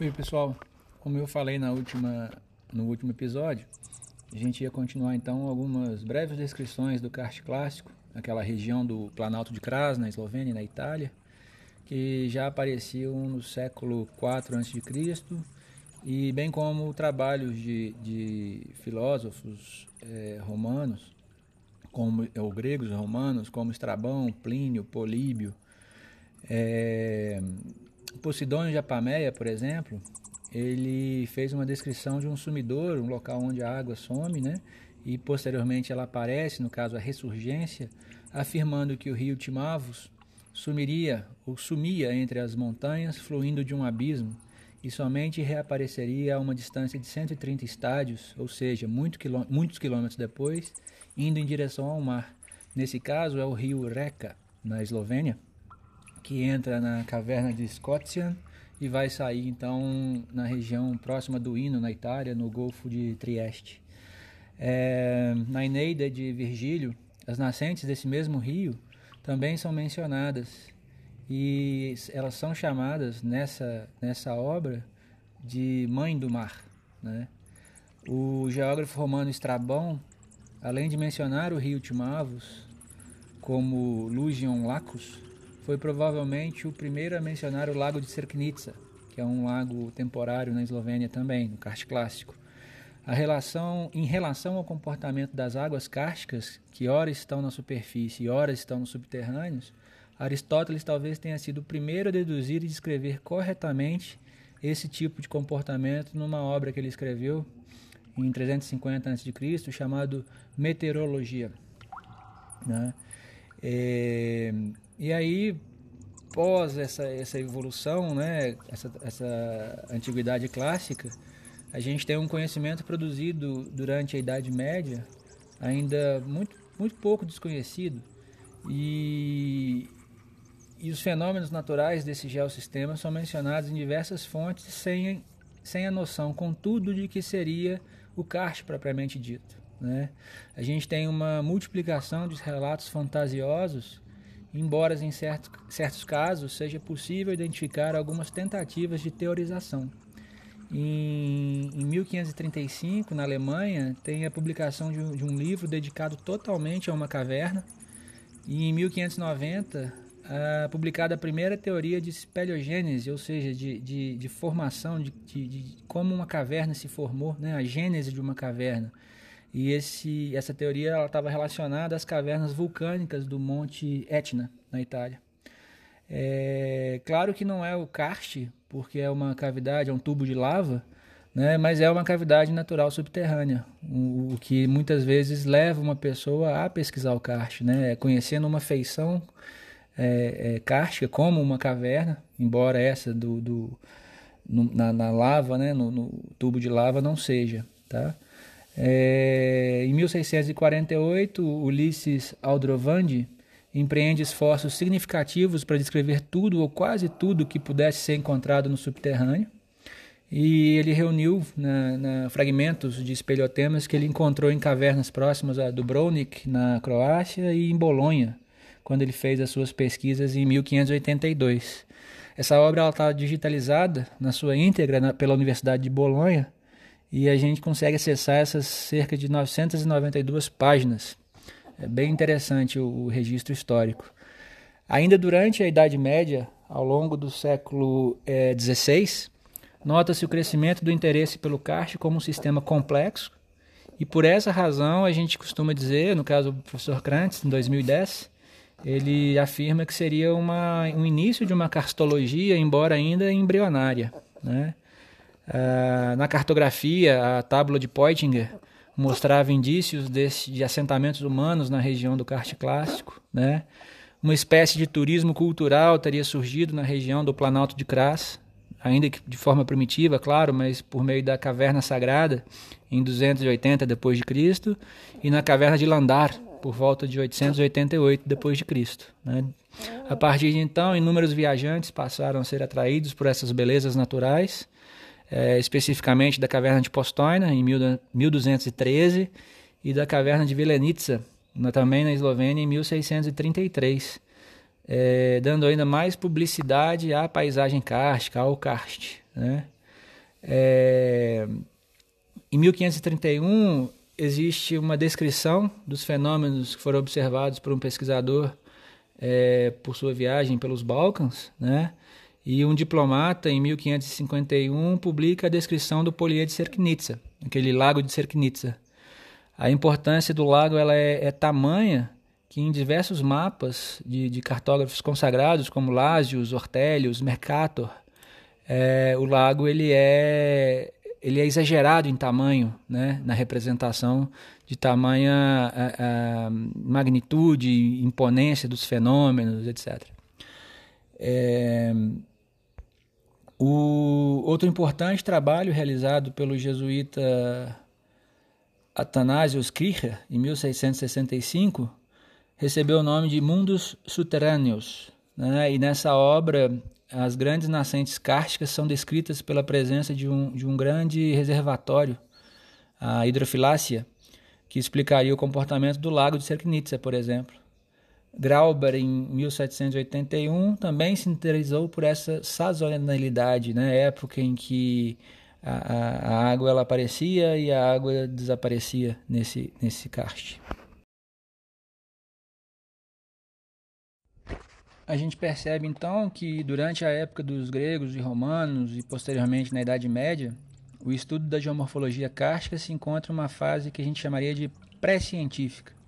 Oi, pessoal. Como eu falei na última, no último episódio, a gente ia continuar então algumas breves descrições do kart clássico, aquela região do Planalto de Kras, na Eslovênia na Itália, que já apareciam no século IV a.C., e bem como trabalhos de, de filósofos é, romanos, como ou gregos romanos, como Estrabão, Plínio, Políbio, é, Posidônio de Apameia, por exemplo, ele fez uma descrição de um sumidouro, um local onde a água some, né? E posteriormente ela aparece, no caso a ressurgência, afirmando que o rio Timavos sumiria ou sumia entre as montanhas, fluindo de um abismo, e somente reapareceria a uma distância de 130 estádios, ou seja, muito quilô muitos quilômetros depois, indo em direção ao mar. Nesse caso é o rio Reka, na Eslovênia, que entra na caverna de Scotian e vai sair então na região próxima do Ino, na Itália, no Golfo de Trieste. É, na Eneida de Virgílio, as nascentes desse mesmo rio também são mencionadas e elas são chamadas nessa, nessa obra de Mãe do Mar. Né? O geógrafo romano Estrabão, além de mencionar o rio Timavos como Lugion Lacus, foi provavelmente o primeiro a mencionar o lago de Cerknica, que é um lago temporário na Eslovênia também, no kart clássico. A relação, em relação ao comportamento das águas cársticas, que ora estão na superfície e ora estão nos subterrâneos, Aristóteles talvez tenha sido o primeiro a deduzir e descrever corretamente esse tipo de comportamento numa obra que ele escreveu em 350 a.C., chamado Meteorologia. Né? É, e aí, pós essa, essa evolução, né, essa, essa antiguidade clássica, a gente tem um conhecimento produzido durante a Idade Média, ainda muito, muito pouco desconhecido, e, e os fenômenos naturais desse geossistema são mencionados em diversas fontes sem, sem a noção, contudo, de que seria o karst propriamente dito. Né? A gente tem uma multiplicação de relatos fantasiosos embora em certos, certos casos seja possível identificar algumas tentativas de teorização. Em, em 1535, na Alemanha, tem a publicação de um, de um, livro dedicado totalmente a uma caverna, e em 1590, a, publicada a primeira teoria de espeleogênese, ou seja, de, de, de formação, de, de, como uma caverna se formou, né, a gênese de uma caverna. E esse, essa teoria estava relacionada às cavernas vulcânicas do Monte Etna, na Itália. É, claro que não é o karst, porque é uma cavidade, é um tubo de lava, né, mas é uma cavidade natural subterrânea, o, o que muitas vezes leva uma pessoa a pesquisar o karst, né, conhecendo uma feição é, é, como uma caverna, embora essa do, do no, na, na, lava, né, no, no tubo de lava não seja, tá? É, em 1648, Ulisses Aldrovandi empreende esforços significativos para descrever tudo ou quase tudo que pudesse ser encontrado no subterrâneo. E ele reuniu na, na, fragmentos de espelhotemas que ele encontrou em cavernas próximas a Dubrovnik, na Croácia, e em Bolonha, quando ele fez as suas pesquisas em 1582. Essa obra está digitalizada na sua íntegra na, pela Universidade de Bolonha e a gente consegue acessar essas cerca de 992 páginas. É bem interessante o, o registro histórico. Ainda durante a Idade Média, ao longo do século XVI, é, nota-se o crescimento do interesse pelo kart como um sistema complexo, e por essa razão a gente costuma dizer, no caso do professor Krantz, em 2010, ele afirma que seria uma, um início de uma cartologia, embora ainda embrionária. Né? Uh, na cartografia, a tábua de Poitinger mostrava indícios desse, de assentamentos humanos na região do Kart Clássico. Né? Uma espécie de turismo cultural teria surgido na região do Planalto de Kras, ainda que de forma primitiva, claro, mas por meio da caverna sagrada em 280 depois de Cristo e na caverna de Landar por volta de 888 depois de Cristo. Né? A partir de então, inúmeros viajantes passaram a ser atraídos por essas belezas naturais é, especificamente da caverna de Postojna, em 1213, e da caverna de Vilenica, também na Eslovênia, em 1633, é, dando ainda mais publicidade à paisagem kárstica, ao karst. Né? É, em 1531 existe uma descrição dos fenômenos que foram observados por um pesquisador é, por sua viagem pelos Balcãs, né? E um diplomata, em 1551, publica a descrição do poliê de Serknitsa, aquele lago de Serknitsa. A importância do lago ela é, é tamanha que em diversos mapas de, de, cartógrafos consagrados, como Lasius, Ortelius, Mercator, é, o lago ele é, ele é exagerado em tamanho, né, na representação de tamanha a, a magnitude, imponência dos fenômenos, etc. É, o outro importante trabalho realizado pelo jesuíta Athanasius Kircher, em 1665, recebeu o nome de Mundos Subterrâneos. Né? E nessa obra, as grandes nascentes kársticas são descritas pela presença de um, de um grande reservatório, a hidrofilácia, que explicaria o comportamento do lago de Serknitsa, por exemplo. Grauber, em 1781, também se interessou por essa sazonalidade, né? época em que a, a, a, água ela aparecia e a água desaparecia nesse, nesse karst. A gente percebe então que durante a época dos gregos e romanos e posteriormente na Idade Média, o estudo da geomorfologia kárstica se encontra uma fase que a gente chamaria de pré-científica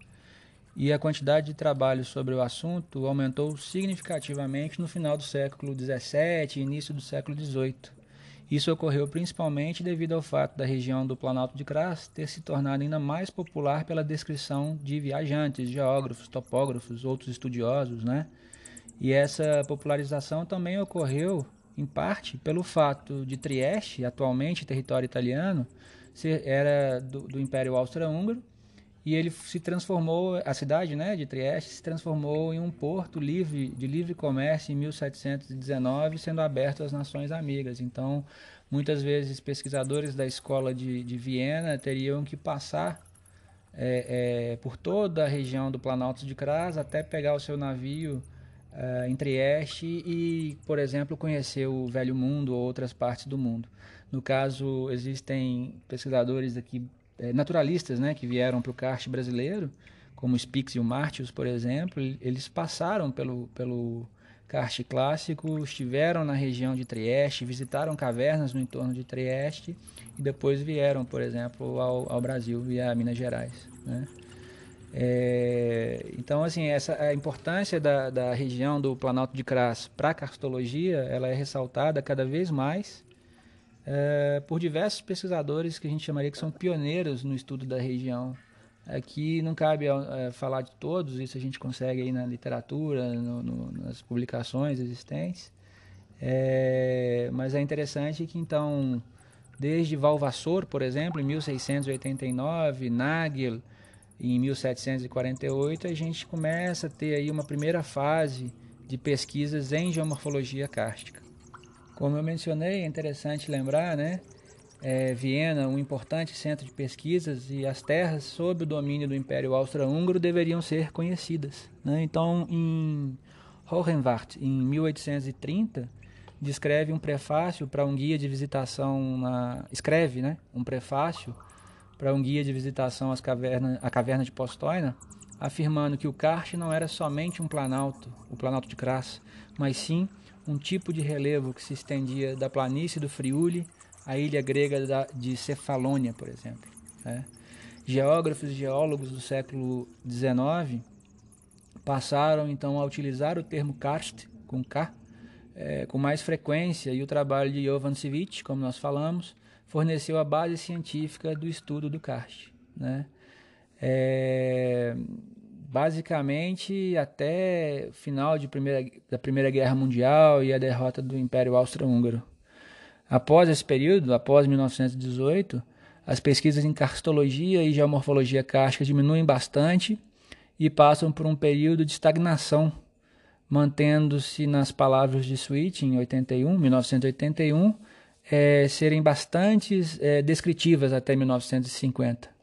e a quantidade de trabalho sobre o assunto aumentou significativamente no final do século XVII e início do século XVIII. Isso ocorreu principalmente devido ao fato da região do Planalto de Cras ter se tornado ainda mais popular pela descrição de viajantes, geógrafos, topógrafos, outros estudiosos, né? E essa popularização também ocorreu, em parte, pelo fato de Trieste, atualmente território italiano, ser, era do, do Império Austro-Húngaro, e ele se transformou, a cidade né, de Trieste se transformou em um porto livre de livre comércio em 1719, sendo aberto às nações amigas. Então, muitas vezes pesquisadores da escola de, de Viena teriam que passar é, é, por toda a região do Planalto de Cras até pegar o seu navio é, em Trieste e, por exemplo, conhecer o Velho Mundo ou outras partes do mundo. No caso, existem pesquisadores aqui naturalistas né, que vieram para o kart brasileiro, como o Spix e o Martius, por exemplo, eles passaram pelo, pelo kart clássico, estiveram na região de Trieste, visitaram cavernas no entorno de Trieste e depois vieram, por exemplo, ao, ao Brasil via Minas Gerais. Né? É, então, assim, essa, a importância da, da região do Planalto de Cras para a cartologia, ela é ressaltada cada vez mais é, por diversos pesquisadores que a gente chamaria que são pioneiros no estudo da região. Aqui não cabe é, falar de todos, isso a gente consegue aí na literatura, no, no, nas publicações existentes. É, mas é interessante que então, desde Valvassor, por exemplo, em 1689, Nagel, em 1748, a gente começa a ter aí uma primeira fase de pesquisas em geomorfologia kárstica. Como eu mencionei, é interessante lembrar, né? É, Viena, um importante centro de pesquisas, e as terras sob o domínio do Império Austro-Húngaro deveriam ser conhecidas. Né? Então, em Hohenwart, em 1830, descreve um prefácio para um guia de visitação na... escreve, né, um prefácio para um guia de visitação às cavernas, à caverna de Postojna, afirmando que o Karst não era somente um planalto, o planalto de Kras, mas sim um tipo de relevo que se estendia da planície do Friuli à ilha grega de Cefalônia, por exemplo. Né? Geógrafos e geólogos do século XIX passaram então a utilizar o termo karst, com K, é, com mais frequência, e o trabalho de Jovan Civic, como nós falamos, forneceu a base científica do estudo do karst. Né? É, basicamente até o final de primeira, da Primeira Guerra Mundial e a derrota do Império Austro-Húngaro. Após esse período, após 1918, as pesquisas em karstologia e geomorfologia kárstica diminuem bastante e passam por um período de estagnação, mantendo-se nas palavras de Sweet em 81, 1981, é, serem bastante é, descritivas até 1950.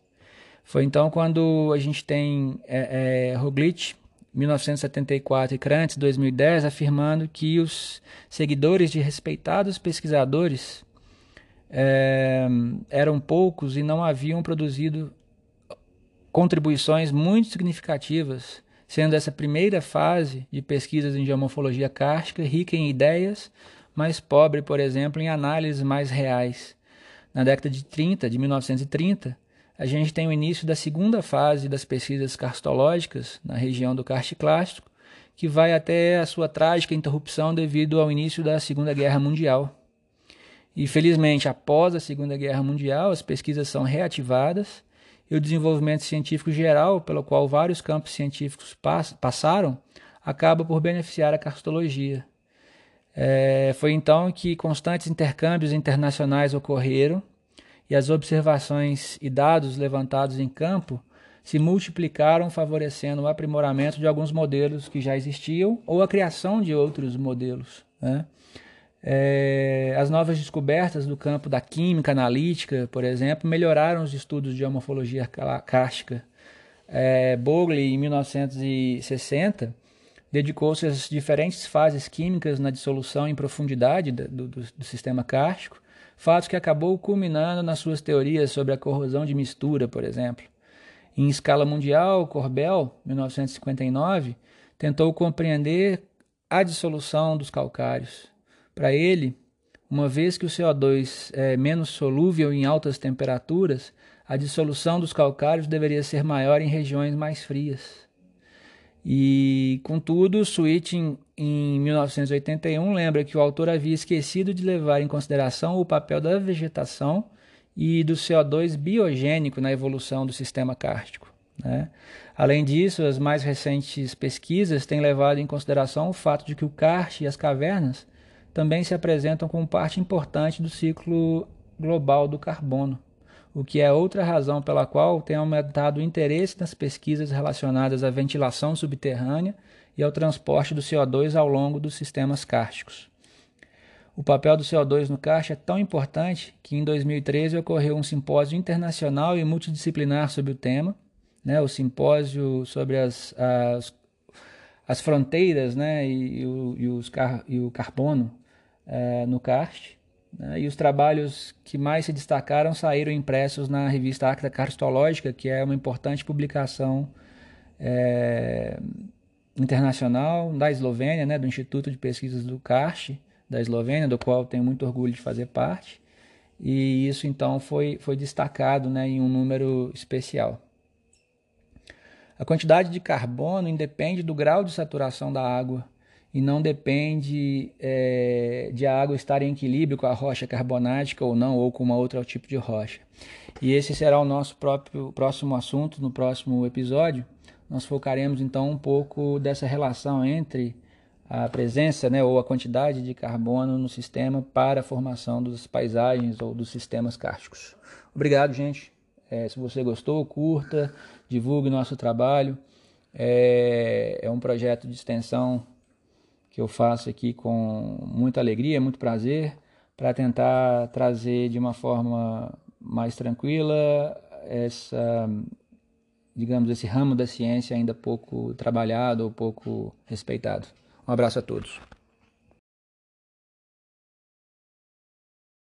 Foi então quando a gente tem é, é, Roglic, 1974, e Krantz, 2010, afirmando que os seguidores de respeitados pesquisadores é, eram poucos e não haviam produzido contribuições muito significativas, sendo essa primeira fase de pesquisas em geomorfologia kárstica rica em ideias, mas pobre, por exemplo, em análises mais reais. Na década de 30, de 1930, a gente tem o início da segunda fase das pesquisas karstológicas na região do karst clássico, que vai até a sua trágica interrupção devido ao início da Segunda Guerra Mundial. E felizmente, após a Segunda Guerra Mundial, as pesquisas são reativadas e o desenvolvimento científico geral, pelo qual vários campos científicos pass passaram, acaba por beneficiar a karstologia. É, foi então que constantes intercâmbios internacionais ocorreram e as observações e dados levantados em campo se multiplicaram, favorecendo o aprimoramento de alguns modelos que já existiam ou a criação de outros modelos. Né? É, as novas descobertas do campo da química analítica, por exemplo, melhoraram os estudos de homofologia cárstica. É, em 1960, dedicou-se às diferentes fases químicas na dissolução em profundidade do, do, do sistema kárstico fato que acabou culminando nas suas teorias sobre a corrosão de mistura, por exemplo. Em escala mundial, Corbel, 1959, tentou compreender a dissolução dos calcários. Para ele, uma vez que o CO2 é menos solúvel em altas temperaturas, a dissolução dos calcários deveria ser maior em regiões mais frias. E, contudo, Switching, em 1981, lembra que o autor havia esquecido de levar em consideração o papel da vegetação e do CO2 biogênico na evolução do sistema kárstico. Né? Além disso, as mais recentes pesquisas têm levado em consideração o fato de que o karst e as cavernas também se apresentam como parte importante do ciclo global do carbono o que é outra razão pela qual tem aumentado o interesse nas pesquisas relacionadas à ventilação subterrânea e ao transporte do CO2 ao longo dos sistemas cársticos. O papel do CO2 no karst é tão importante que em 2013 ocorreu um simpósio internacional e multidisciplinar sobre o tema, né, o simpósio sobre as, as, as fronteiras né, e, e, o, e, os car, e o carbono é, no karst, né? E os trabalhos que mais se destacaram saíram impressos na revista Acta Karstológica, que é uma importante publicação é, internacional da Eslovênia, né? do Instituto de Pesquisas do Karst da Eslovênia, do qual tenho muito orgulho de fazer parte. E isso então foi, foi destacado né, em um número especial. A quantidade de carbono independe do grau de saturação da água e não depende é, de a água estar em equilíbrio com a rocha carbonática ou não, ou com uma outra tipo de rocha. E esse será o nosso próprio próximo assunto no próximo episódio. Nós focaremos então um pouco dessa relação entre a presença né, ou a quantidade de carbono no sistema para a formação das paisagens ou dos sistemas cársticos. Obrigado, gente. É, se você gostou, curta, divulgue nosso trabalho. É, é um projeto de extensão que eu faço aqui com muita alegria, muito prazer, para tentar trazer de uma forma mais tranquila essa, digamos, esse ramo da ciência ainda pouco trabalhado ou pouco respeitado. Um abraço a todos.